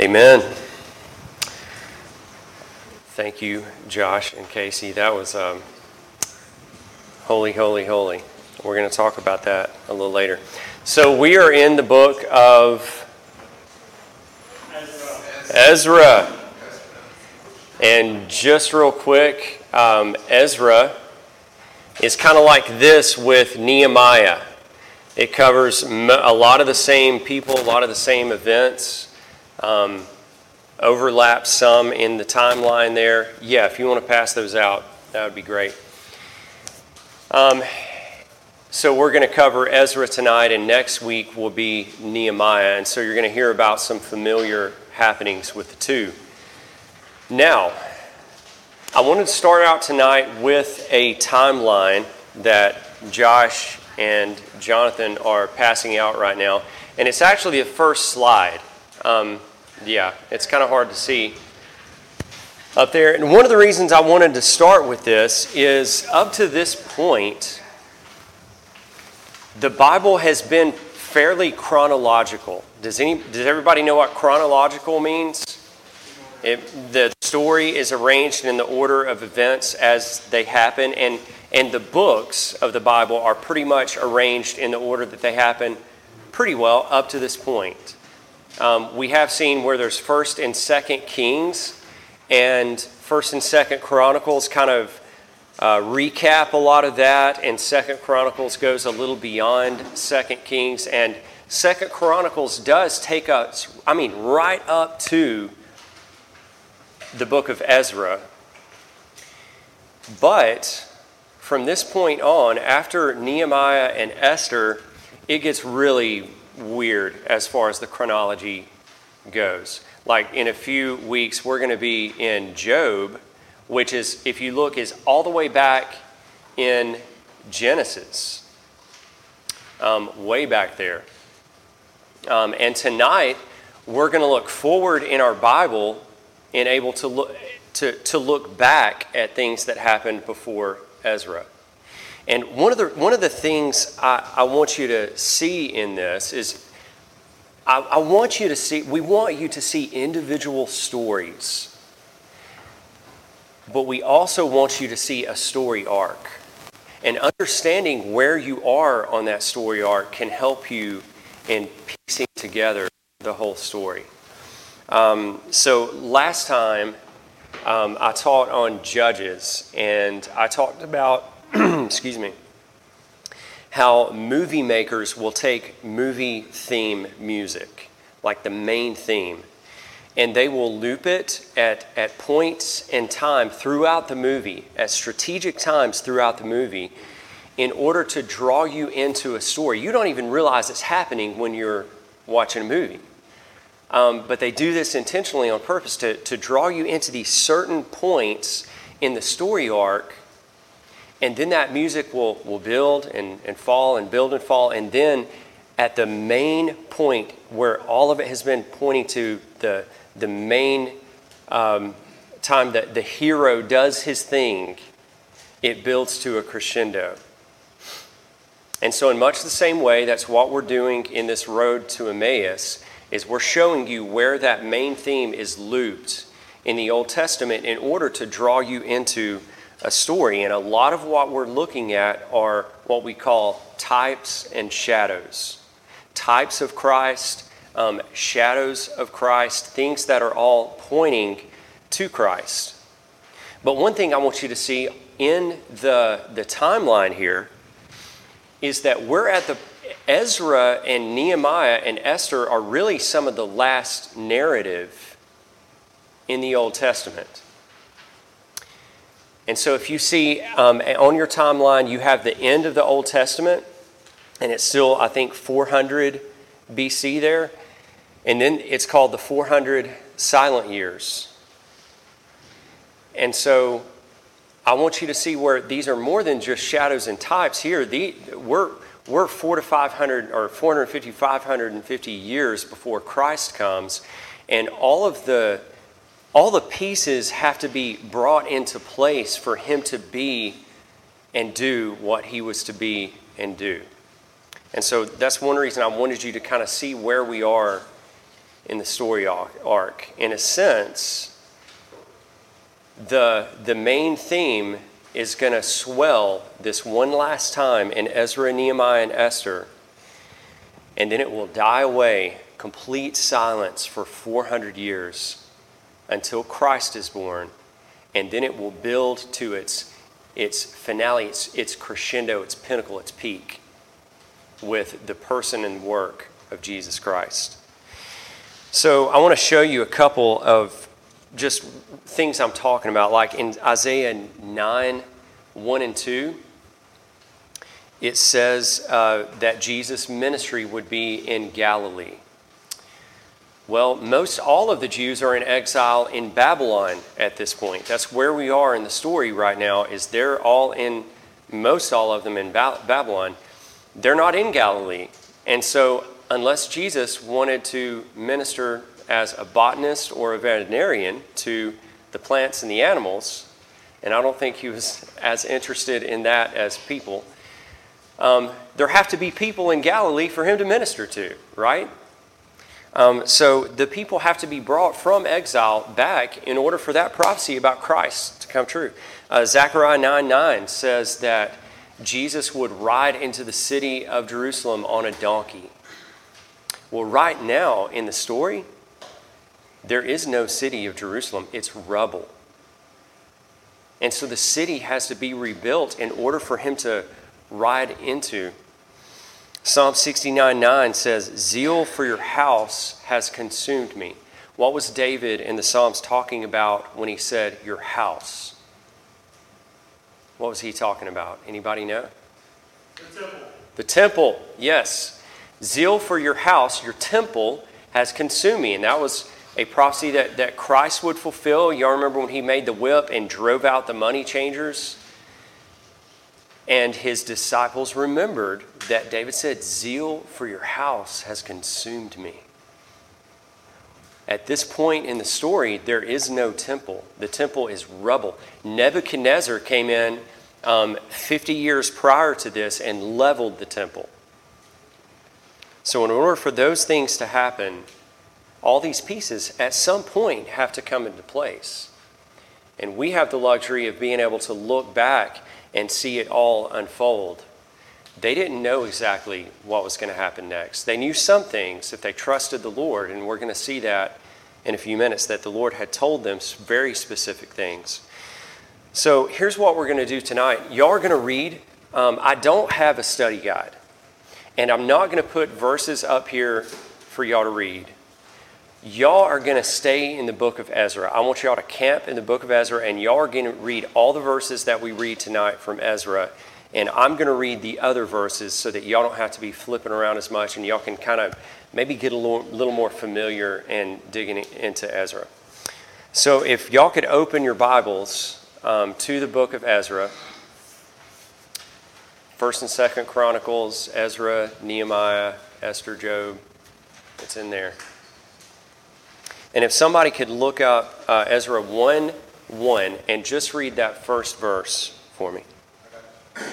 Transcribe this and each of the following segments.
Amen. Thank you, Josh and Casey. That was um, holy, holy, holy. We're going to talk about that a little later. So, we are in the book of Ezra. And just real quick, um, Ezra is kind of like this with Nehemiah. It covers a lot of the same people, a lot of the same events. Um, overlaps some in the timeline there. Yeah, if you want to pass those out, that would be great. Um, so we're going to cover Ezra tonight, and next week will be Nehemiah. And so you're going to hear about some familiar happenings with the two. Now, I wanted to start out tonight with a timeline that Josh and Jonathan are passing out right now. And it's actually the first slide. Um, yeah, it's kind of hard to see up there. And one of the reasons I wanted to start with this is up to this point, the Bible has been fairly chronological. Does, any, does everybody know what chronological means? It, the story is arranged in the order of events as they happen, and, and the books of the Bible are pretty much arranged in the order that they happen pretty well up to this point. Um, we have seen where there's First and Second Kings, and First and Second Chronicles kind of uh, recap a lot of that, and Second Chronicles goes a little beyond Second Kings, and Second Chronicles does take us, I mean, right up to the book of Ezra. But from this point on, after Nehemiah and Esther, it gets really weird as far as the chronology goes. Like in a few weeks, we're going to be in Job, which is, if you look, is all the way back in Genesis, um, way back there. Um, and tonight, we're going to look forward in our Bible and able to look, to, to look back at things that happened before Ezra. And one of the, one of the things I, I want you to see in this is I, I want you to see, we want you to see individual stories, but we also want you to see a story arc. And understanding where you are on that story arc can help you in piecing together the whole story. Um, so last time um, I taught on Judges, and I talked about excuse me, how movie makers will take movie theme music, like the main theme, and they will loop it at, at points in time throughout the movie, at strategic times throughout the movie, in order to draw you into a story. You don't even realize it's happening when you're watching a movie. Um, but they do this intentionally on purpose to, to draw you into these certain points in the story arc and then that music will, will build and, and fall and build and fall. And then at the main point where all of it has been pointing to the, the main um, time that the hero does his thing, it builds to a crescendo. And so, in much the same way, that's what we're doing in this road to Emmaus, is we're showing you where that main theme is looped in the Old Testament in order to draw you into a story. And a lot of what we're looking at are what we call types and shadows. Types of Christ, um, shadows of Christ, things that are all pointing to Christ. But one thing I want you to see in the, the timeline here is that we're at the Ezra and Nehemiah and Esther are really some of the last narrative in the Old Testament. And so, if you see um, on your timeline, you have the end of the Old Testament, and it's still, I think, 400 BC there. And then it's called the 400 silent years. And so, I want you to see where these are more than just shadows and types here. The, we're, we're four to 500 or 450, 550 years before Christ comes. And all of the all the pieces have to be brought into place for him to be and do what he was to be and do. And so that's one reason I wanted you to kind of see where we are in the story arc. In a sense, the, the main theme is going to swell this one last time in Ezra, Nehemiah, and Esther, and then it will die away, complete silence for 400 years until Christ is born, and then it will build to its, its finale, its, its crescendo, its pinnacle, its peak with the person and work of Jesus Christ. So I want to show you a couple of just things I'm talking about, like in Isaiah 9 1 and 2. It says uh, that Jesus' ministry would be in Galilee. Well, most all of the Jews are in exile in Babylon at this point. That's where we are in the story right now. Is they're all in most all of them in ba- Babylon. They're not in Galilee, and so unless Jesus wanted to minister as a botanist or a veterinarian to the plants and the animals, and I don't think he was as interested in that as people. Um, there have to be people in Galilee for him to minister to, right? Um, so the people have to be brought from exile back in order for that prophecy about Christ to come true. Uh, Zechariah 9 9 says that Jesus would ride into the city of Jerusalem on a donkey. Well, right now in the story, there is no city of Jerusalem, it's rubble. And so the city has to be rebuilt in order for him to ride into Psalm 69 9 says, Zeal for your house has consumed me. What was David in the Psalms talking about when he said, Your house? What was he talking about? Anybody know? The temple. The temple, yes. Zeal for your house, your temple, has consumed me. And that was a prophecy that, that Christ would fulfill. Y'all remember when he made the whip and drove out the money changers? And his disciples remembered that David said, Zeal for your house has consumed me. At this point in the story, there is no temple. The temple is rubble. Nebuchadnezzar came in um, 50 years prior to this and leveled the temple. So, in order for those things to happen, all these pieces at some point have to come into place. And we have the luxury of being able to look back and see it all unfold. They didn't know exactly what was going to happen next. They knew some things if they trusted the Lord, and we're going to see that in a few minutes that the Lord had told them very specific things. So here's what we're going to do tonight. Y'all are going to read. Um, I don't have a study guide, and I'm not going to put verses up here for y'all to read y'all are going to stay in the book of Ezra. I want y'all to camp in the book of Ezra, and y'all are going to read all the verses that we read tonight from Ezra. And I'm going to read the other verses so that y'all don't have to be flipping around as much, and y'all can kind of maybe get a little, little more familiar and digging into Ezra. So if y'all could open your Bibles um, to the book of Ezra, First and Second Chronicles, Ezra, Nehemiah, Esther, Job, it's in there. And if somebody could look up uh, Ezra 1 1 and just read that first verse for me. Okay.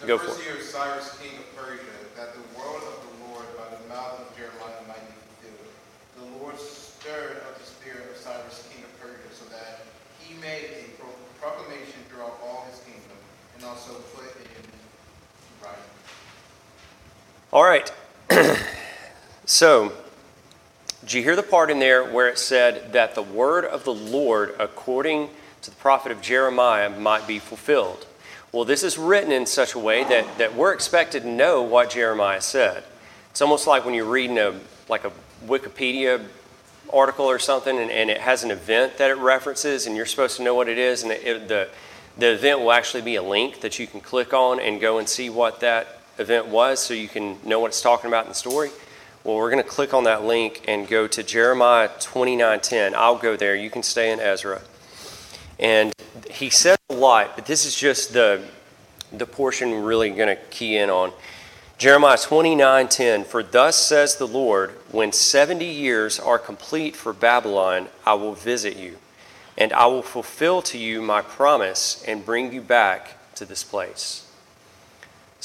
The Go first for it. year of Cyrus, king of Persia, that the word of the Lord by the mouth of Jeremiah might be fulfilled. The Lord stirred up the spirit of Cyrus, king of Persia, so that he made a pro- proclamation throughout all his kingdom, and also put it in writing. All right. so, did you hear the part in there where it said that the word of the Lord, according to the prophet of Jeremiah, might be fulfilled? Well, this is written in such a way that, that we're expected to know what Jeremiah said. It's almost like when you're reading a like a Wikipedia article or something, and, and it has an event that it references, and you're supposed to know what it is, and it, the the event will actually be a link that you can click on and go and see what that event was, so you can know what it's talking about in the story. Well, we're going to click on that link and go to Jeremiah 29:10. I'll go there. You can stay in Ezra. And he said a lot, but this is just the the portion we're really going to key in on. Jeremiah 29:10 For thus says the Lord, when 70 years are complete for Babylon, I will visit you, and I will fulfill to you my promise and bring you back to this place.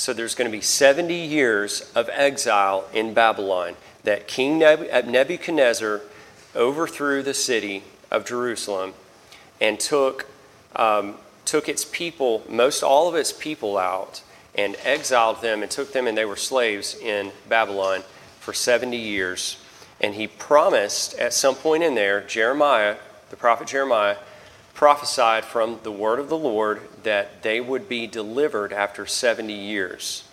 So there's going to be 70 years of exile in Babylon. that King Nebuchadnezzar overthrew the city of Jerusalem and took, um, took its people, most all of its people out, and exiled them and took them, and they were slaves in Babylon for 70 years. And he promised at some point in there, Jeremiah, the prophet Jeremiah, prophesied from the word of the Lord that they would be delivered after 70 years.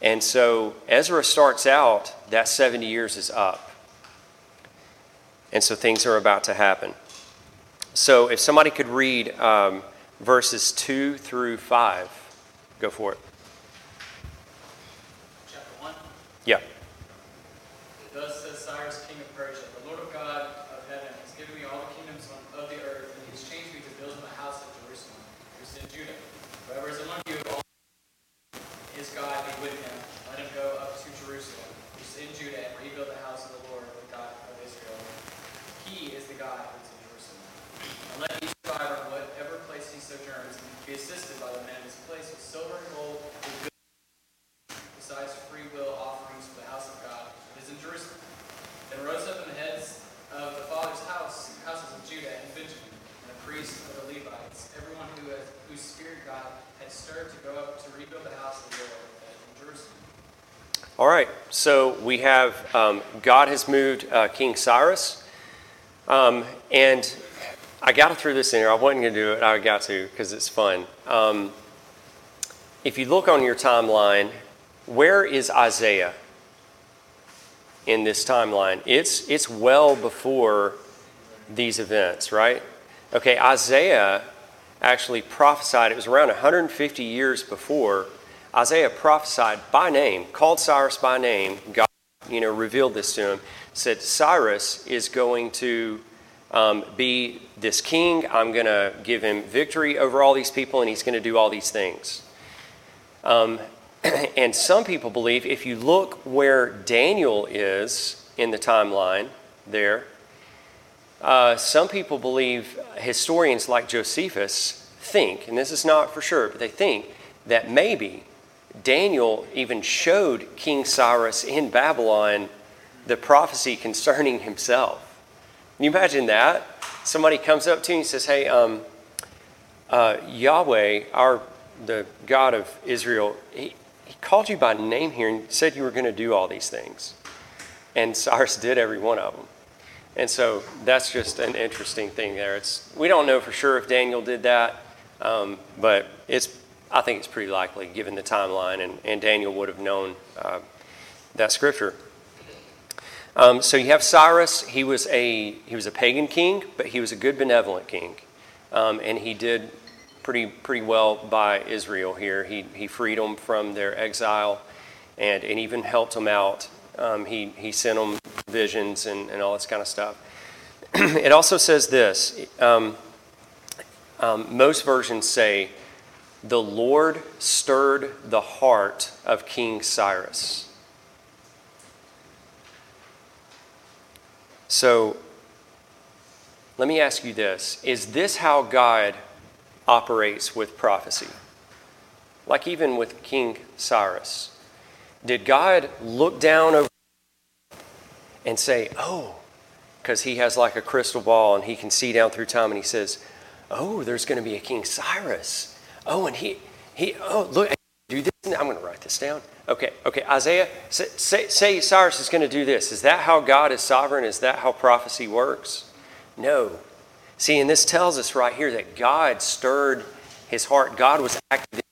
And so Ezra starts out, that 70 years is up. And so things are about to happen. So if somebody could read um, verses 2 through 5, go for it. Chapter 1. Yeah. Thus says Cyrus, king of Persia, the Lord of God of heaven has given me all the kingdoms of the earth, and he has changed me to build him a house at Jerusalem, who's in Judah. Whoever is among you, all his God be with him. Let him go up to Jerusalem, who's in Judah, and rebuild the house of the Lord, the God of Israel. He is the God who's in Jerusalem. And let each survivor, of whatever place he sojourns, be assisted by the men of his place with silver and gold, with good besides free will offerings for the house of God that is in Jerusalem. Then rose up in the heads of the father's house, houses of Judah and Benjamin, and the priests of the Levites, everyone who has, whose spirit God had stirred to go up to rebuild the house of the Lord that is in Jerusalem. All right, so we have um, God has moved uh, King Cyrus. Um, and I got to throw this in here. I wasn't going to do it. I got to because it's fun. Um, if you look on your timeline, where is Isaiah in this timeline? It's, it's well before these events, right? Okay, Isaiah actually prophesied, it was around 150 years before. Isaiah prophesied by name, called Cyrus by name. God, you know, revealed this to him. Said Cyrus is going to um, be this king. I'm going to give him victory over all these people, and he's going to do all these things. Um, and some people believe if you look where Daniel is in the timeline there, uh, some people believe, historians like Josephus think, and this is not for sure, but they think that maybe Daniel even showed King Cyrus in Babylon the prophecy concerning himself. Can you imagine that? Somebody comes up to you and says, Hey, um, uh, Yahweh, our the God of Israel, he, he called you by name here and said you were going to do all these things. And Cyrus did every one of them. And so that's just an interesting thing there. It's, we don't know for sure if Daniel did that, um, but it's, I think it's pretty likely given the timeline, and, and Daniel would have known uh, that scripture. Um, so you have Cyrus. He was a he was a pagan king, but he was a good benevolent king, um, and he did pretty pretty well by Israel here. He he freed them from their exile, and and even helped them out. Um, he he sent them visions and, and all this kind of stuff. it also says this. Um, um, most versions say, "The Lord stirred the heart of King Cyrus." So let me ask you this Is this how God operates with prophecy? Like even with King Cyrus. Did God look down over and say, Oh, because he has like a crystal ball and he can see down through time and he says, Oh, there's going to be a King Cyrus. Oh, and he, he oh, look, do this. I'm going to write this down. Okay, okay. Isaiah, say, say, Cyrus is going to do this. Is that how God is sovereign? Is that how prophecy works? No. See, and this tells us right here that God stirred his heart. God was active.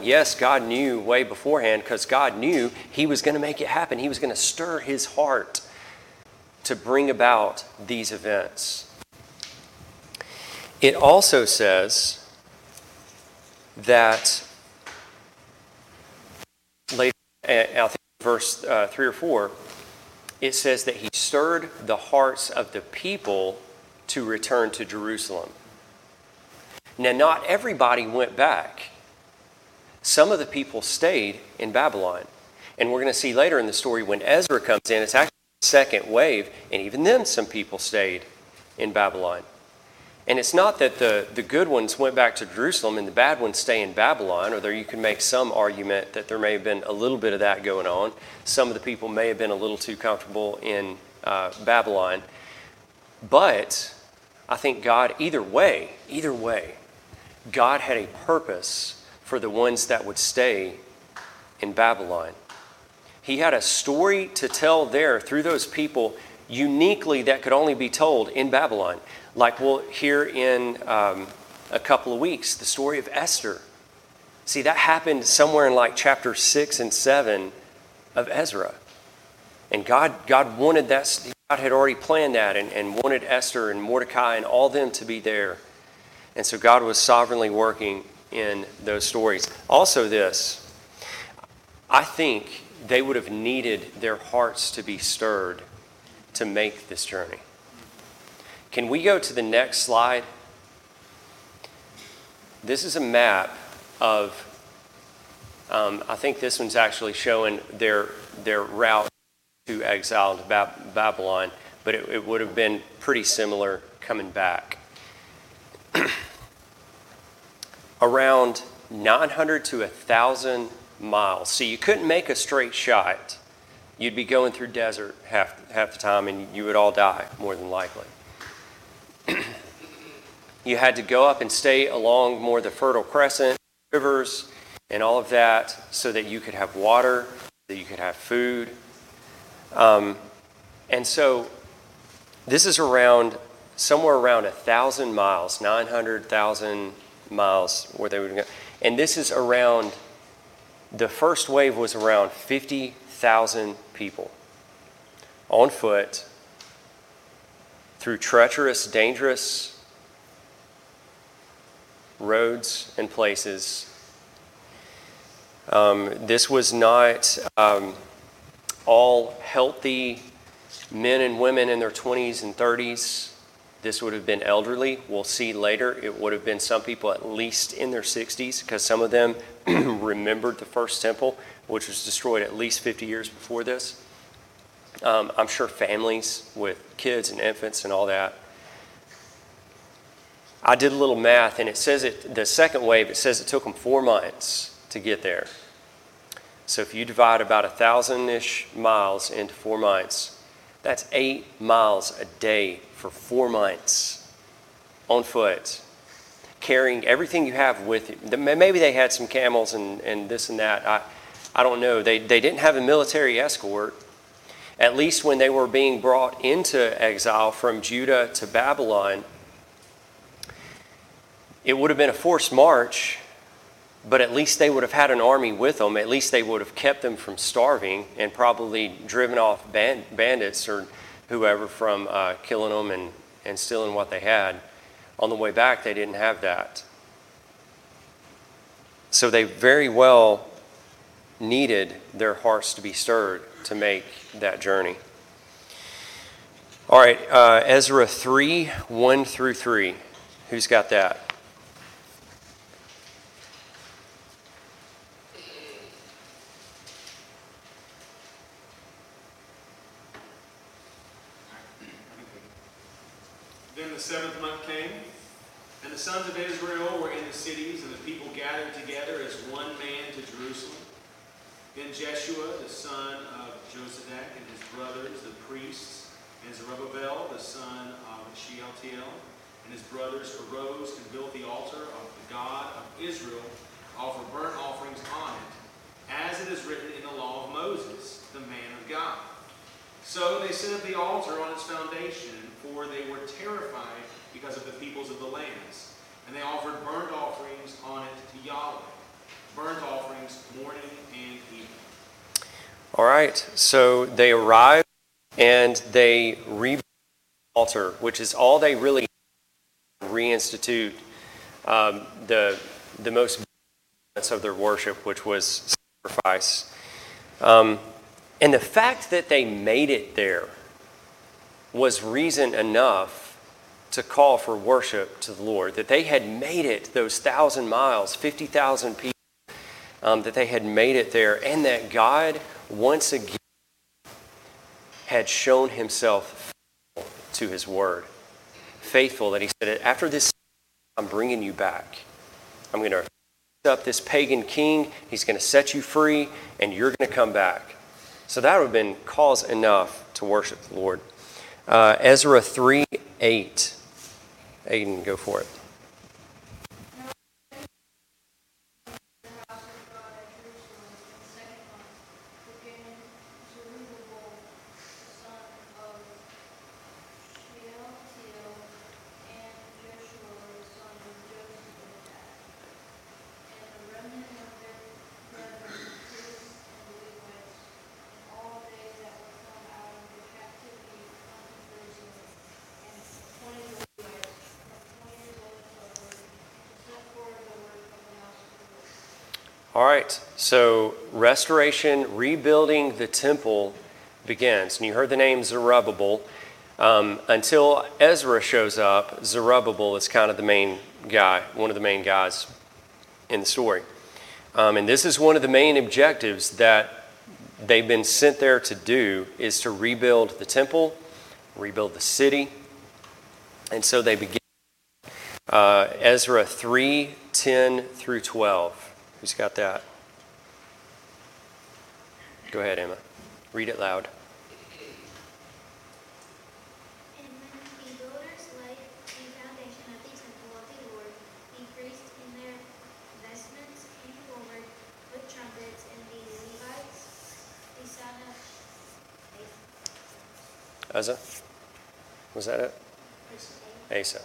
Yes, God knew way beforehand because God knew he was going to make it happen. He was going to stir his heart to bring about these events. It also says that later, I think verse uh, 3 or 4, it says that he stirred the hearts of the people to return to Jerusalem. Now, not everybody went back. Some of the people stayed in Babylon. And we're going to see later in the story when Ezra comes in, it's actually the second wave, and even then some people stayed in Babylon. And it's not that the, the good ones went back to Jerusalem and the bad ones stay in Babylon, there you can make some argument that there may have been a little bit of that going on. Some of the people may have been a little too comfortable in uh, Babylon. But I think God, either way, either way, God had a purpose for the ones that would stay in Babylon. He had a story to tell there through those people uniquely that could only be told in Babylon. Like we'll hear in um, a couple of weeks, the story of Esther. See, that happened somewhere in like chapter 6 and 7 of Ezra. And God, God wanted that, God had already planned that and, and wanted Esther and Mordecai and all them to be there. And so God was sovereignly working in those stories. Also, this I think they would have needed their hearts to be stirred to make this journey. Can we go to the next slide? This is a map of, um, I think this one's actually showing their, their route to exile to Bab- Babylon, but it, it would have been pretty similar coming back. Around 900 to 1,000 miles. So you couldn't make a straight shot. You'd be going through desert half, half the time and you would all die, more than likely. You had to go up and stay along more the Fertile Crescent, rivers, and all of that so that you could have water, that you could have food. Um, and so this is around somewhere around a thousand miles, 900,000 miles where they would go. And this is around, the first wave was around 50,000 people on foot through treacherous, dangerous roads and places. Um, this was not um, all healthy men and women in their 20s and 30s. This would have been elderly. We'll see later. It would have been some people at least in their 60s because some of them remembered the first temple, which was destroyed at least 50 years before this. Um, I'm sure families with kids and infants and all that. I did a little math, and it says it, the second wave, it says it took them four months to get there. So if you divide about a thousand ish miles into four months, that's eight miles a day for four months on foot, carrying everything you have with you. Maybe they had some camels and, and this and that. I, I don't know. They, they didn't have a military escort at least when they were being brought into exile from Judah to Babylon, it would have been a forced march, but at least they would have had an army with them. At least they would have kept them from starving and probably driven off band- bandits or whoever from uh, killing them and, and stealing what they had. On the way back, they didn't have that. So they very well needed their hearts to be stirred to make that journey. All right, uh, Ezra 3 1 through 3. Who's got that? Then the seventh month came, and the sons of Israel were in the cities, and the people gathered together as one man to Jerusalem. Then Jeshua, the son of Jozadak, and his brothers, the priests, and Zerubbabel, the son of Shealtiel, and his brothers arose and built the altar of the God of Israel, offer burnt offerings on it, as it is written in the law of Moses, the man of God. So they set up the altar on its foundation, for they were terrified because of the peoples of the lands. And they offered burnt offerings on it to Yahweh burnt offerings morning and evening. All right, so they arrive and they rebuild the altar, which is all they really reinstitute um, the, the most of their worship, which was sacrifice. Um, and the fact that they made it there was reason enough to call for worship to the Lord, that they had made it those thousand miles, 50,000 people um, that they had made it there, and that God once again had shown himself to his word, faithful that he said, After this, I'm bringing you back. I'm going to up this pagan king. He's going to set you free, and you're going to come back. So that would have been cause enough to worship the Lord. Uh, Ezra 3 8. Aiden, go for it. All right, so restoration, rebuilding the temple begins. And you heard the name Zerubbabel. Um, until Ezra shows up, Zerubbabel is kind of the main guy, one of the main guys in the story. Um, and this is one of the main objectives that they've been sent there to do is to rebuild the temple, rebuild the city. And so they begin uh, Ezra 3 10 through 12. Who's got that? Go ahead, Emma. Read it loud. Asa? Was that it? Asa.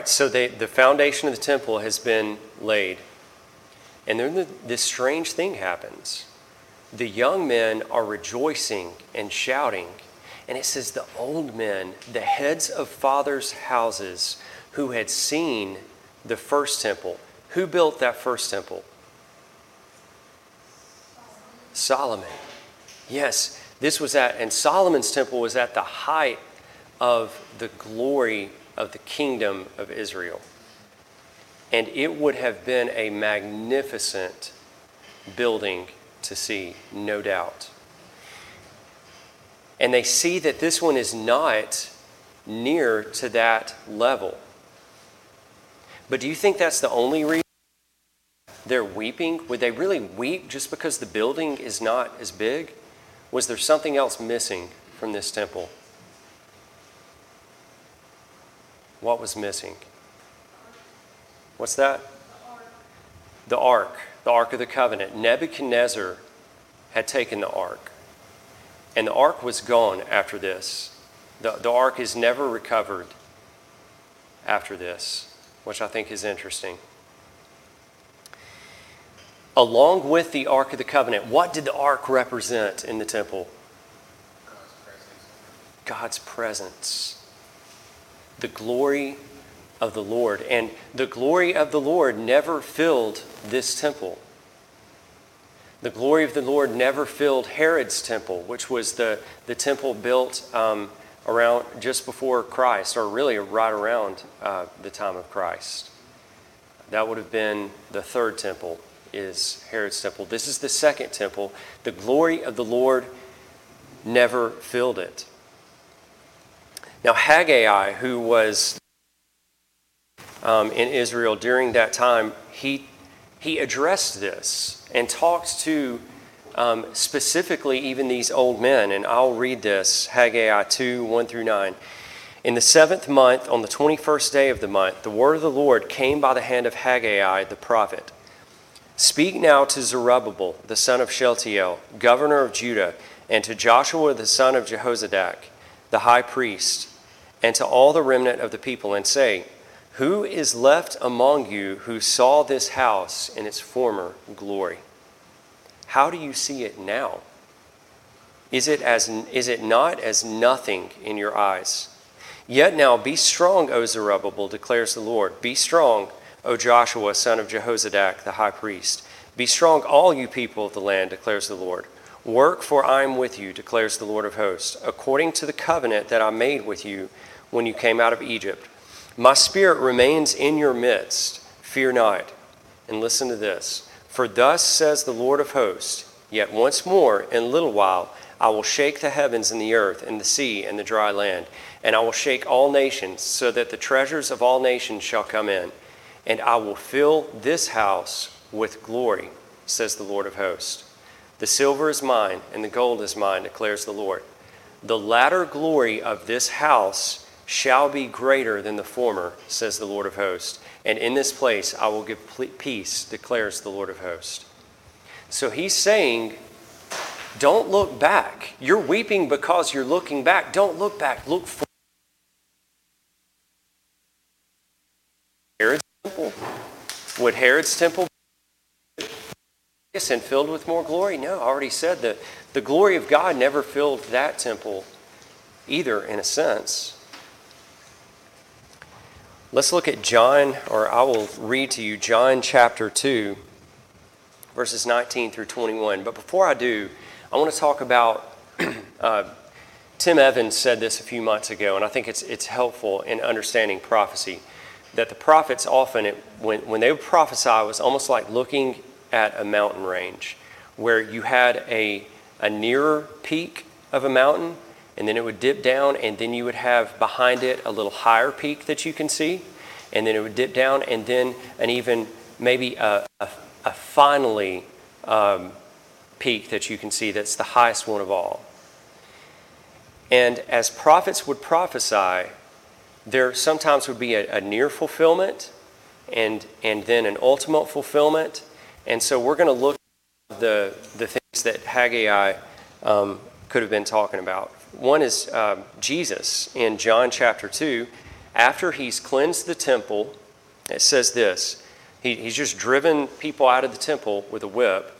Right, so they, the foundation of the temple has been laid. And then the, this strange thing happens. The young men are rejoicing and shouting. And it says, the old men, the heads of fathers' houses, who had seen the first temple. Who built that first temple? Solomon. Yes, this was at, and Solomon's temple was at the height of the glory of the kingdom of Israel. And it would have been a magnificent building to see, no doubt. And they see that this one is not near to that level. But do you think that's the only reason they're weeping? Would they really weep just because the building is not as big? Was there something else missing from this temple? What was missing? What's that? The ark, the ark of the covenant. Nebuchadnezzar had taken the ark, and the ark was gone after this. The, the ark is never recovered after this, which I think is interesting. Along with the Ark of the Covenant, what did the ark represent in the temple? God's presence the glory of the Lord. And the glory of the Lord never filled this temple. The glory of the Lord never filled Herod's temple, which was the, the temple built um, around just before Christ, or really right around uh, the time of Christ. That would have been the third temple, is Herod's temple. This is the second temple. The glory of the Lord never filled it. Now, Haggai, who was um, in Israel during that time, he, he addressed this and talked to um, specifically even these old men. And I'll read this Haggai 2 1 through 9. In the seventh month, on the 21st day of the month, the word of the Lord came by the hand of Haggai the prophet. Speak now to Zerubbabel, the son of Shealtiel, governor of Judah and to Joshua the son of Jehozadak, the high priest, and to all the remnant of the people, and say, Who is left among you who saw this house in its former glory? How do you see it now? Is it, as, is it not as nothing in your eyes? Yet now be strong, O Zerubbabel, declares the Lord. Be strong, O Joshua, son of Jehozadak, the high priest. Be strong, all you people of the land, declares the Lord. Work, for I am with you, declares the Lord of hosts, according to the covenant that I made with you when you came out of Egypt. My spirit remains in your midst. Fear not. And listen to this. For thus says the Lord of hosts, Yet once more, in a little while, I will shake the heavens and the earth and the sea and the dry land, and I will shake all nations, so that the treasures of all nations shall come in, and I will fill this house with glory, says the Lord of hosts. The silver is mine, and the gold is mine, declares the Lord. The latter glory of this house shall be greater than the former, says the Lord of hosts. And in this place I will give peace, declares the Lord of hosts. So he's saying, don't look back. You're weeping because you're looking back. Don't look back. Look forward. Herod's temple. Would Herod's temple be and filled with more glory? No, I already said that the glory of God never filled that temple either, in a sense. Let's look at John, or I will read to you John chapter 2, verses 19 through 21. But before I do, I want to talk about. uh, Tim Evans said this a few months ago, and I think it's, it's helpful in understanding prophecy. That the prophets often, it, when, when they would prophesy, it was almost like looking at a mountain range where you had a, a nearer peak of a mountain, and then it would dip down, and then you would have behind it a little higher peak that you can see, and then it would dip down, and then an even maybe a, a, a finally um, peak that you can see that's the highest one of all. And as prophets would prophesy, there sometimes would be a, a near fulfillment and, and then an ultimate fulfillment. And so we're going to look at the, the things that Haggai um, could have been talking about. One is uh, Jesus in John chapter 2. After he's cleansed the temple, it says this. He, He's just driven people out of the temple with a whip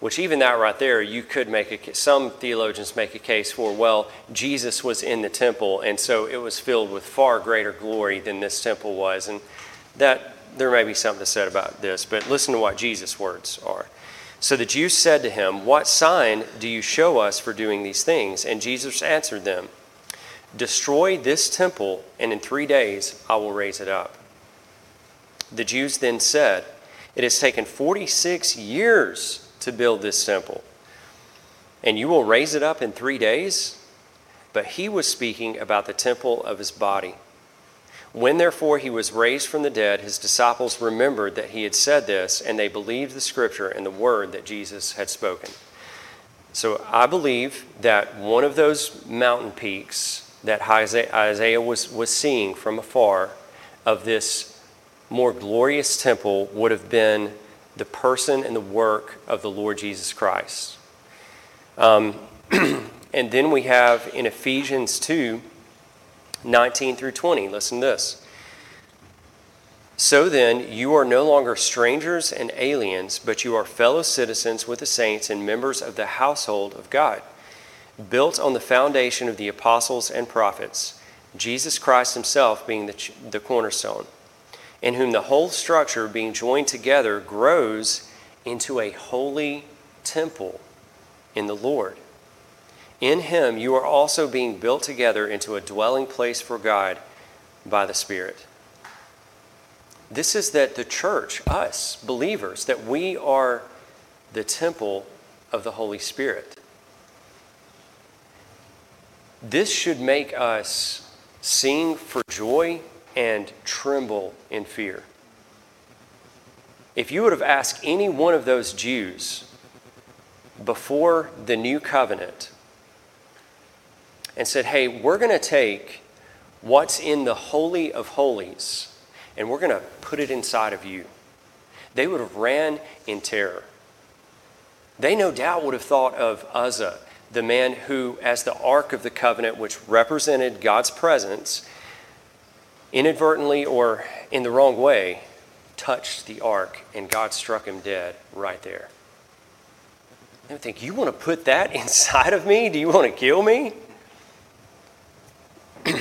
which even that right there you could make a some theologians make a case for well jesus was in the temple and so it was filled with far greater glory than this temple was. And that there may be something said about this but listen to what jesus words are so the jews said to him what sign do you show us for doing these things and jesus answered them destroy this temple and in three days i will raise it up the jews then said it has taken 46 years to build this temple. And you will raise it up in three days? But he was speaking about the temple of his body. When therefore he was raised from the dead, his disciples remembered that he had said this, and they believed the scripture and the word that Jesus had spoken. So I believe that one of those mountain peaks that Isaiah was, was seeing from afar of this more glorious temple would have been the person and the work of the Lord Jesus Christ. Um, and then we have in Ephesians 2 19 through 20. Listen to this. So then, you are no longer strangers and aliens, but you are fellow citizens with the saints and members of the household of God, built on the foundation of the apostles and prophets, Jesus Christ Himself being the, the cornerstone in whom the whole structure, being joined together, grows into a holy temple in the Lord. In him you are also being built together into a dwelling place for God by the Spirit. This is that the church, us believers, that we are the temple of the Holy Spirit. This should make us sing for joy and tremble in fear. If you would have asked any one of those Jews before the new covenant and said, hey, we're going to take what's in the Holy of Holies and we're going to put it inside of you, they would have ran in terror. They no doubt would have thought of Uzzah, the man who, as the Ark of the Covenant, which represented God's presence, inadvertently or in the wrong way, touched the ark and God struck him dead right there. I think, you want to put that inside of me? Do you want to kill me?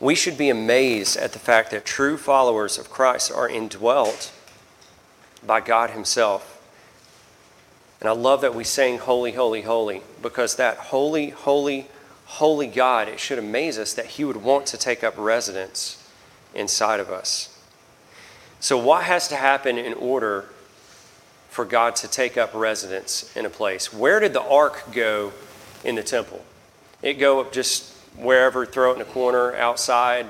we should be amazed at the fact that true followers of Christ are indwelt by God Himself. And I love that we sing Holy, Holy, Holy, because that holy, holy, holy God, it should amaze us that He would want to take up residence inside of us. So, what has to happen in order for God to take up residence in a place? Where did the ark go in the temple? It go up just wherever, throw it in a corner, outside.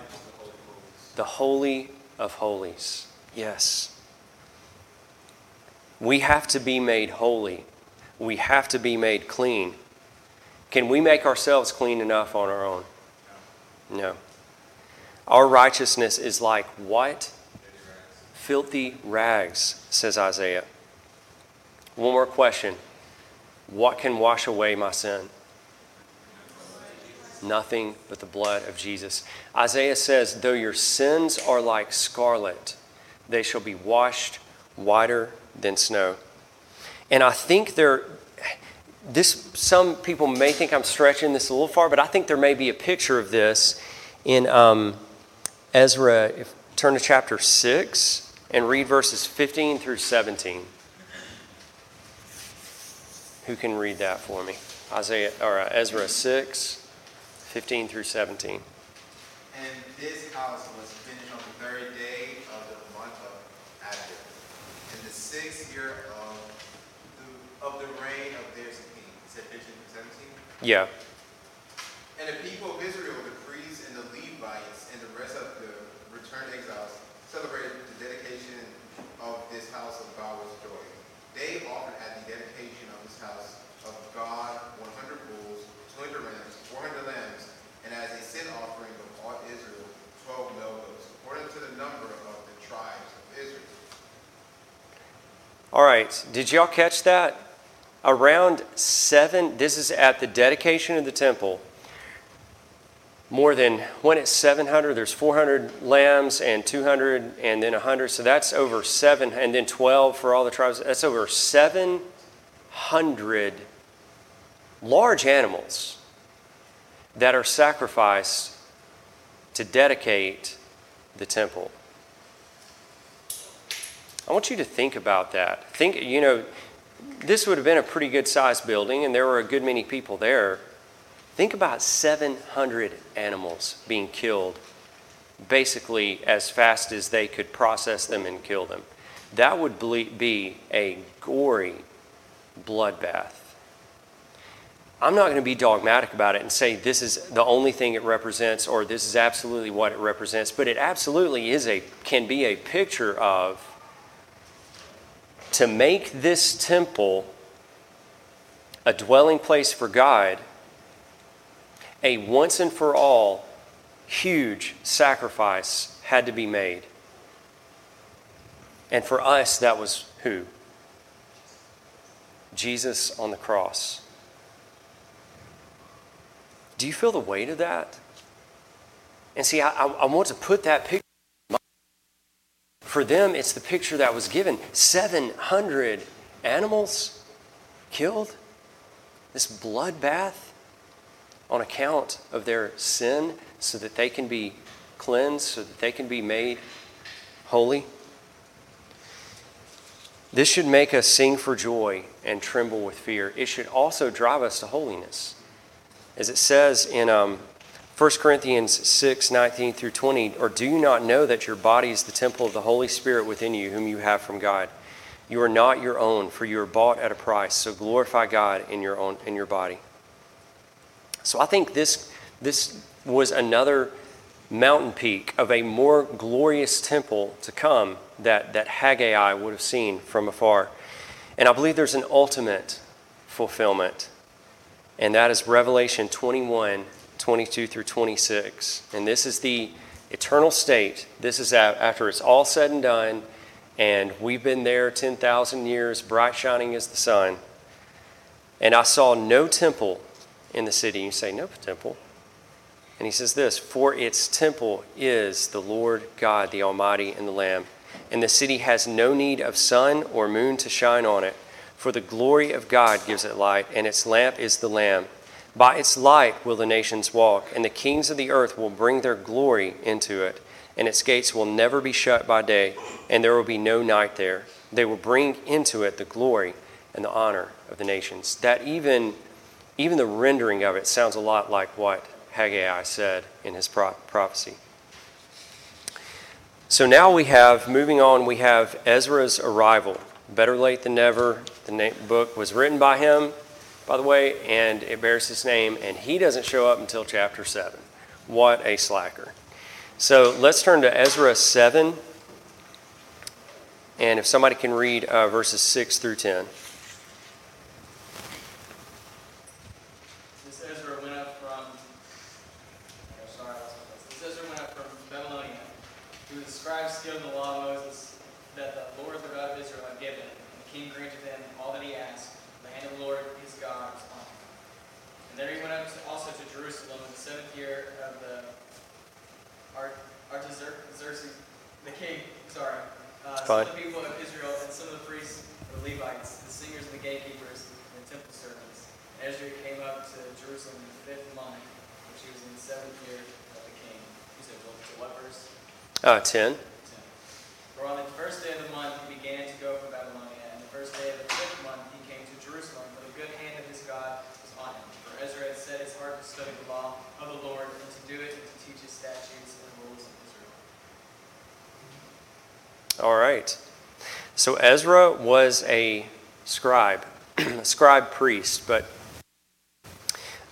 The Holy of Holies. Yes. We have to be made holy. We have to be made clean. Can we make ourselves clean enough on our own? No. Our righteousness is like what? Filthy rags, says Isaiah. One more question What can wash away my sin? Nothing but the blood of Jesus. Isaiah says, Though your sins are like scarlet, they shall be washed whiter than snow. And I think there, this, some people may think I'm stretching this a little far, but I think there may be a picture of this in um, Ezra. If, turn to chapter 6 and read verses 15 through 17. Who can read that for me? Isaiah or uh, Ezra 6, 15 through 17. And this house was finished on the third day of the month of Adar, in the sixth year of the, of the reign of their king. Is that 15 through 17? Yeah. And the people of Israel, the priests and the Levites, and the rest of the returned exiles celebrated the dedication of this house of God with joy. They offered at the dedication of this house of God 100 bulls, 200 rams, 400 lambs, and as a sin offering of all Israel, 12 male goats, according to the number of the tribes of Israel. All right. Did y'all catch that? Around seven, this is at the dedication of the temple. More than, when it's 700, there's 400 lambs and 200 and then 100. So that's over seven, and then 12 for all the tribes. That's over 700 large animals that are sacrificed to dedicate the temple. I want you to think about that. Think, you know, this would have been a pretty good sized building, and there were a good many people there. Think about 700 animals being killed basically as fast as they could process them and kill them. That would be a gory bloodbath. I'm not going to be dogmatic about it and say this is the only thing it represents or this is absolutely what it represents, but it absolutely is a can be a picture of to make this temple a dwelling place for God, a once and for all huge sacrifice had to be made. And for us, that was who? Jesus on the cross. Do you feel the weight of that? And see, I, I want to put that picture. For them, it's the picture that was given 700 animals killed, this bloodbath on account of their sin, so that they can be cleansed, so that they can be made holy. This should make us sing for joy and tremble with fear. It should also drive us to holiness. As it says in um, 1 Corinthians 6 19 through 20, or do you not know that your body is the temple of the Holy Spirit within you, whom you have from God? You are not your own, for you are bought at a price. So glorify God in your own in your body. So I think this this was another mountain peak of a more glorious temple to come that, that Haggai would have seen from afar. And I believe there's an ultimate fulfillment, and that is Revelation 21 22 through 26. And this is the eternal state. This is after it's all said and done, and we've been there 10,000 years, bright shining as the sun. And I saw no temple in the city. You say, No temple. And he says this For its temple is the Lord God, the Almighty, and the Lamb. And the city has no need of sun or moon to shine on it, for the glory of God gives it light, and its lamp is the Lamb. By its light will the nations walk, and the kings of the earth will bring their glory into it. And its gates will never be shut by day, and there will be no night there. They will bring into it the glory and the honor of the nations. That even, even the rendering of it sounds a lot like what Haggai said in his prophecy. So now we have, moving on, we have Ezra's arrival. Better late than never. The book was written by him, by the way, and it bears his name, and he doesn't show up until chapter 7. What a slacker. So let's turn to Ezra 7, and if somebody can read uh, verses 6 through 10. fine. Some of the people of Israel and some of the priests, the Levites, the singers and the gatekeepers, and the temple servants. And Ezra came up to Jerusalem in the fifth month, which was in the seventh year of the king. He said, well, to what verse? Ten. Ten. For on the first day of the month he began to go from Babylonia, and the first day of the fifth month he came to Jerusalem, for the good hand of his God was on him. For Ezra had set his heart to study the law of the Lord, and to do it, and to teach his statutes and rules of Israel. all right. So Ezra was a scribe, a scribe priest, but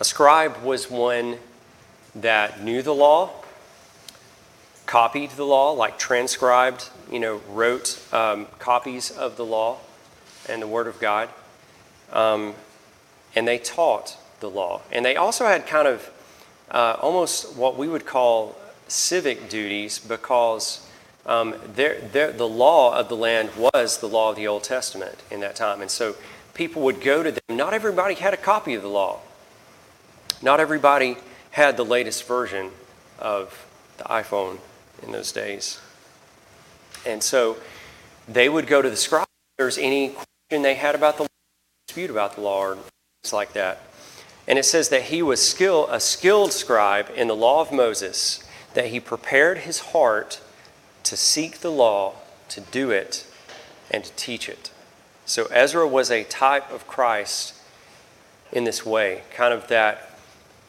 a scribe was one that knew the law, copied the law, like transcribed, you know, wrote um, copies of the law and the Word of God. Um, and they taught the law. And they also had kind of uh, almost what we would call civic duties because um, there, there, the law of the land was the law of the Old Testament in that time. And so people would go to them. Not everybody had a copy of the law, not everybody had the latest version of the iPhone in those days. And so they would go to the scribe if there's any question they had about the law, dispute about the law, or things like that. And it says that he was skill, a skilled scribe in the law of Moses, that he prepared his heart to seek the law, to do it, and to teach it. So Ezra was a type of Christ in this way, kind of that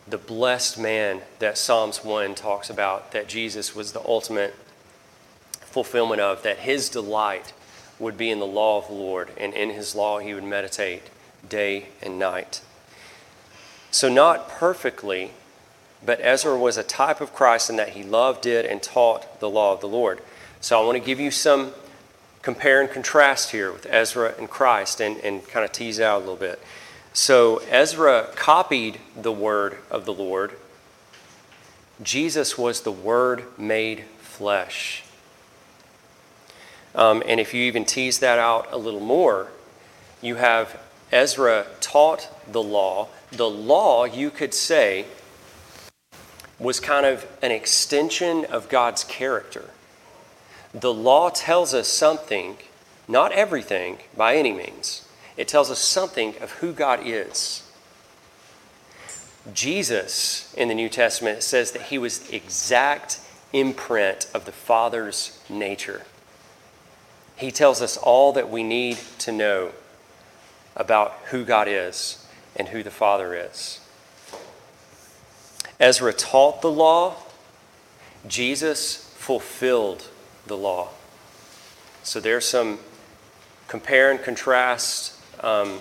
the blessed man that Psalms 1 talks about, that Jesus was the ultimate fulfillment of, that his delight would be in the law of the Lord, and in his law he would meditate day and night. So, not perfectly, but Ezra was a type of Christ in that he loved, did, and taught the law of the Lord. So I want to give you some compare and contrast here with Ezra and Christ and, and kind of tease out a little bit. So Ezra copied the word of the Lord. Jesus was the word made flesh. Um, and if you even tease that out a little more, you have Ezra taught the law. The law, you could say, was kind of an extension of God's character. The law tells us something, not everything by any means. It tells us something of who God is. Jesus in the New Testament says that he was the exact imprint of the Father's nature. He tells us all that we need to know about who God is and who the Father is. Ezra taught the law, Jesus fulfilled the law. So there's some compare and contrast um,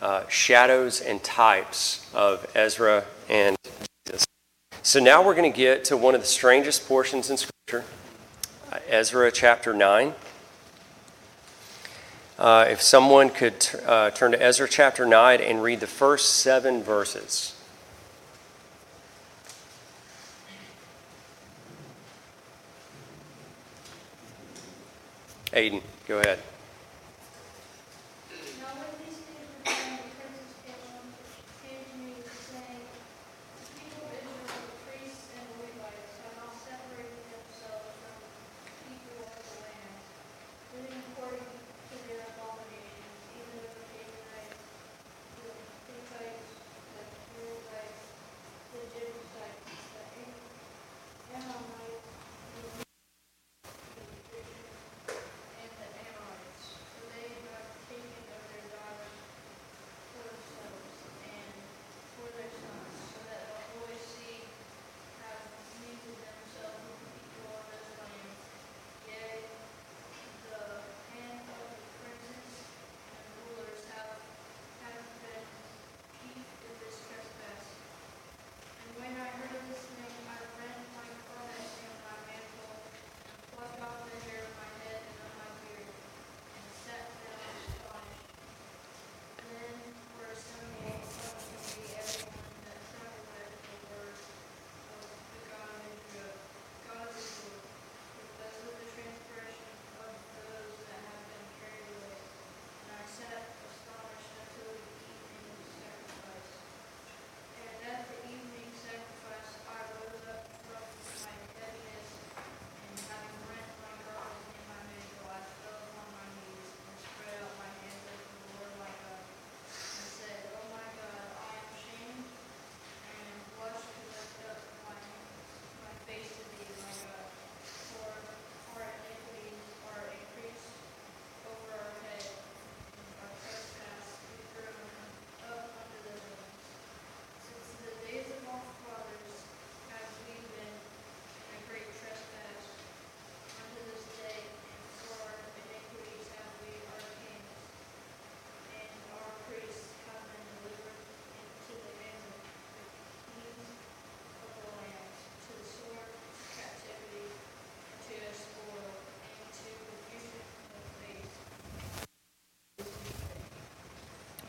uh, shadows and types of Ezra and Jesus. So now we're going to get to one of the strangest portions in Scripture, uh, Ezra chapter 9. Uh, if someone could t- uh, turn to Ezra chapter 9 and read the first seven verses. Aiden, go ahead.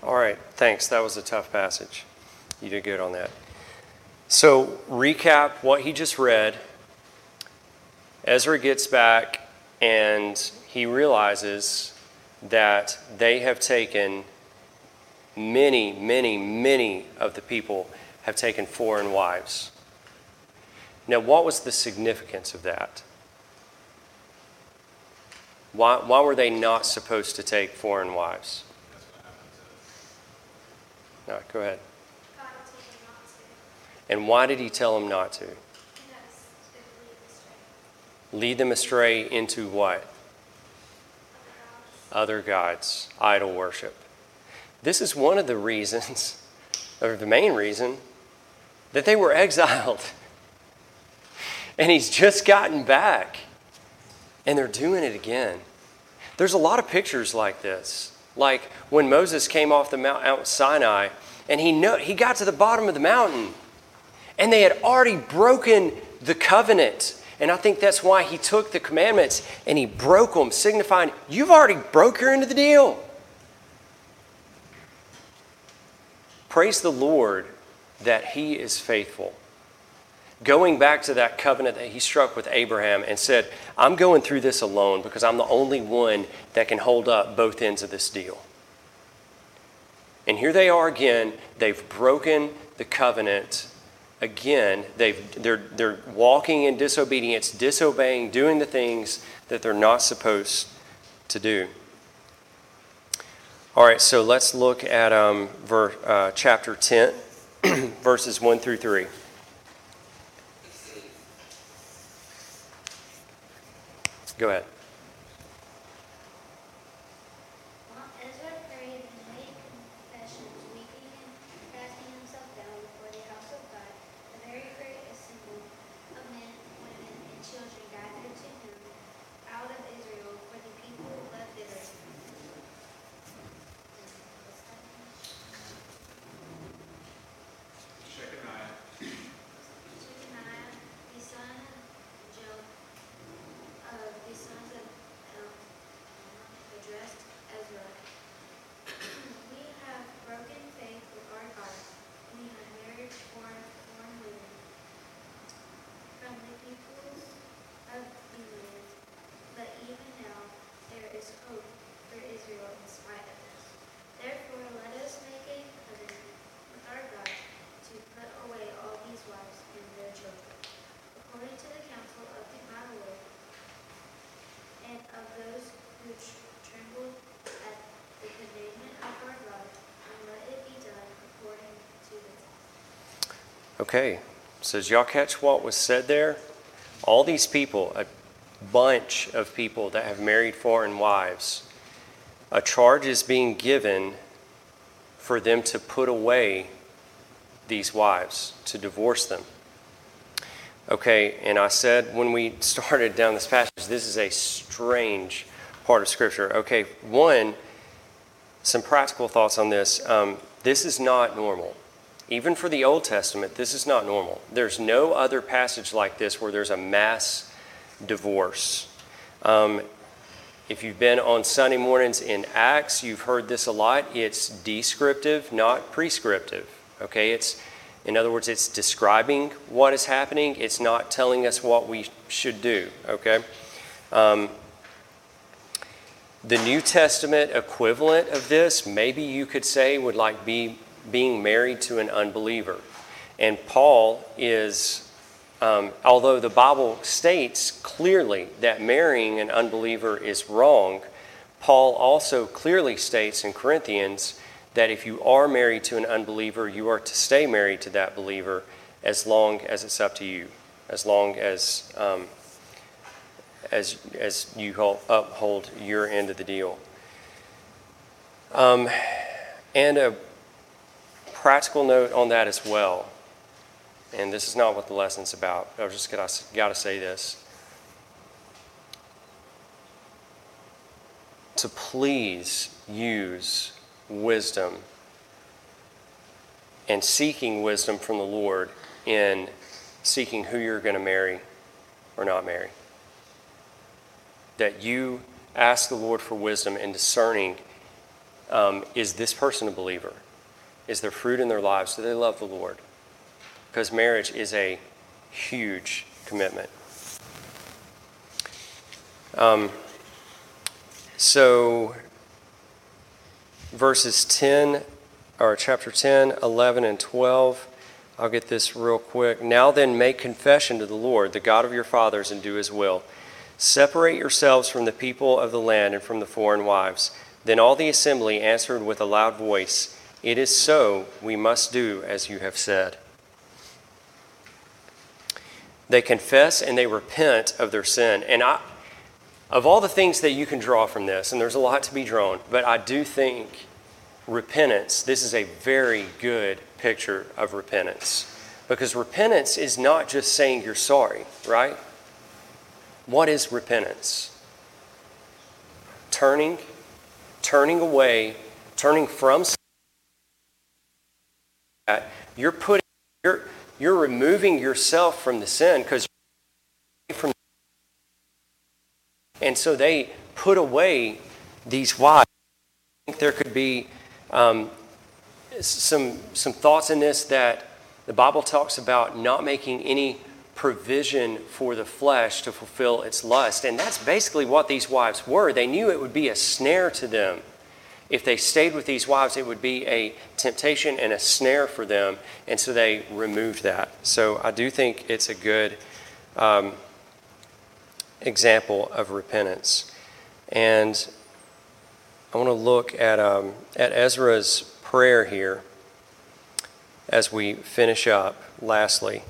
All right, thanks. That was a tough passage. You did good on that. So, recap what he just read. Ezra gets back and he realizes that they have taken many, many, many of the people have taken foreign wives. Now, what was the significance of that? Why, why were they not supposed to take foreign wives? No, go ahead. God told him not to. And why did he tell them not to? Because it would lead. Lead them astray into what? Other gods, idol worship. This is one of the reasons, or the main reason, that they were exiled. And he's just gotten back. And they're doing it again. There's a lot of pictures like this. Like when Moses came off the Mount, Sinai and he, know, he got to the bottom of the mountain and they had already broken the covenant. And I think that's why he took the commandments and he broke them, signifying, you've already broke end of the deal. Praise the Lord that he is faithful. Going back to that covenant that he struck with Abraham and said, I'm going through this alone because I'm the only one that can hold up both ends of this deal. And here they are again. They've broken the covenant again. They've, they're, they're walking in disobedience, disobeying, doing the things that they're not supposed to do. All right, so let's look at um, ver, uh, chapter 10, verses 1 through 3. Go ahead. While Ezra prayed and made confessions, weeping and casting himself down before the house of God, a very great assembly of men, women, and children gathered to him out of Israel, for the people left thither. Shechaniah. Shebaniah, the son of Joe, of the sons of El, addressed Ezra. We have broken faith with our God, and we have married foreign, foreign women from the peoples of the land. But even now, there is hope for Israel in spite of this. Therefore, let us make a covenant with our God to put away all these wives and their children, according to the counsel of the my Lord, and of those who tr- trembled at the commandment of our God, and let it be done according to the text. Okay, so did y'all catch what was said there? All these people, a bunch of people that have married foreign wives, a charge is being given for them to put away these wives, to divorce them. Okay, and I said when we started down this passage, this is a strange part of Scripture. Okay, one, some practical thoughts on this. Um, this is not normal. Even for the Old Testament, this is not normal. There's no other passage like this where there's a mass divorce. Um, if you've been on Sunday mornings in Acts, you've heard this a lot. It's descriptive, not prescriptive. Okay, it's in other words, it's describing what is happening. It's not telling us what we should do. Okay. Um, the New Testament equivalent of this, maybe you could say, would like be being married to an unbeliever. And Paul is, um, although the Bible states clearly that marrying an unbeliever is wrong, Paul also clearly states in Corinthians that if you are married to an unbeliever, you are to stay married to that believer as long as it's up to you, as long as um, as as you uphold your end of the deal. Um, and a practical note on that as well. And this is not what the lesson's about. I was just gonna got to say this. To please use wisdom and seeking wisdom from the Lord in seeking who you're going to marry or not marry. That you ask the Lord for wisdom in discerning um, is this person a believer? Is there fruit in their lives? Do they love the Lord? Because marriage is a huge commitment. Um, so, verses 10, or chapter 10, 11, and 12. I'll get this real quick. Now then, make confession to the Lord, the God of your fathers, and do his will. Separate yourselves from the people of the land and from the foreign wives. Then all the assembly answered with a loud voice, It is so, we must do as you have said. They confess and they repent of their sin. And I, of all the things that you can draw from this, and there's a lot to be drawn, but I do think repentance, this is a very good picture of repentance. Because repentance is not just saying you're sorry, right? What is repentance? Turning, turning away, turning from that. You're putting, you're, you're removing yourself from the sin because from and so they put away these wives. I think there could be um, some, some thoughts in this that the Bible talks about not making any provision for the flesh to fulfill its lust. And that's basically what these wives were. They knew it would be a snare to them. If they stayed with these wives, it would be a temptation and a snare for them. And so they removed that. So I do think it's a good um, example of repentance. And I want to look at, um, at Ezra's prayer here as we finish up, lastly.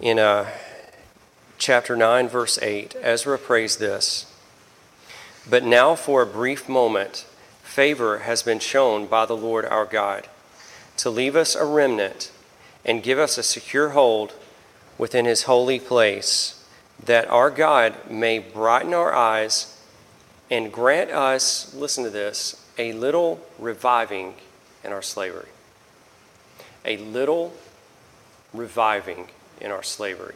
In uh, chapter 9, verse 8, Ezra prays this But now, for a brief moment, favor has been shown by the Lord our God to leave us a remnant and give us a secure hold within his holy place, that our God may brighten our eyes and grant us, listen to this, a little reviving in our slavery. A little reviving in our slavery.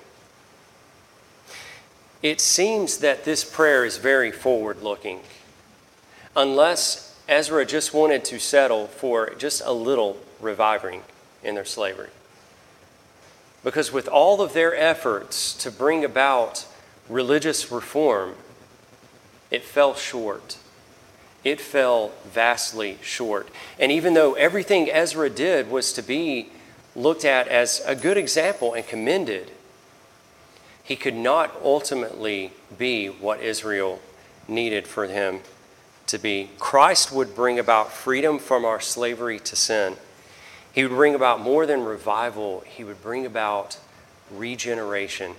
It seems that this prayer is very forward looking, unless Ezra just wanted to settle for just a little reviving in their slavery. Because with all of their efforts to bring about religious reform, it fell short. It fell vastly short. And even though everything Ezra did was to be looked at as a good example and commended, he could not ultimately be what Israel needed for him to be. Christ would bring about freedom from our slavery to sin. He would bring about more than revival, he would bring about regeneration.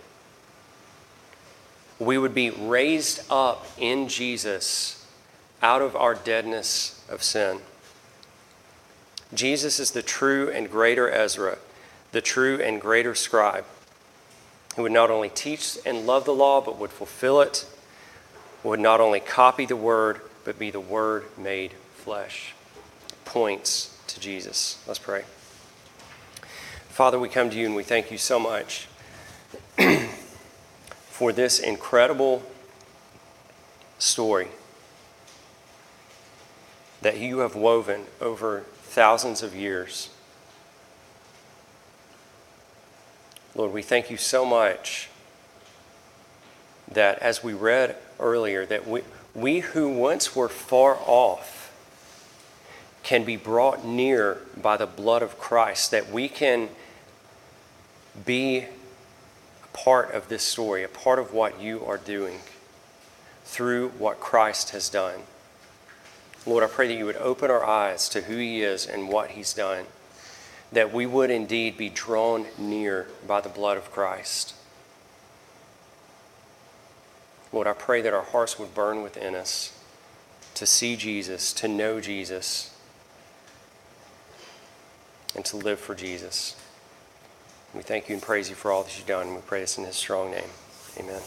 We would be raised up in Jesus out of our deadness of sin. Jesus is the true and greater Ezra, the true and greater scribe, who would not only teach and love the law, but would fulfill it, would not only copy the word, but be the word made flesh. Points to Jesus. Let's pray. Father, we come to you and we thank you so much for this incredible story that you have woven over thousands of years. Lord, we thank you so much that as we read earlier, that we, we who once were far off can be brought near by the blood of Christ, that we can be a part of this story, a part of what you are doing through what Christ has done. Lord, I pray that you would open our eyes to who He is and what He's done, that we would indeed be drawn near by the blood of Christ. Lord, I pray that our hearts would burn within us to see Jesus, to know Jesus and to live for Jesus. We thank you and praise you for all that you've done. We pray this in his strong name. Amen.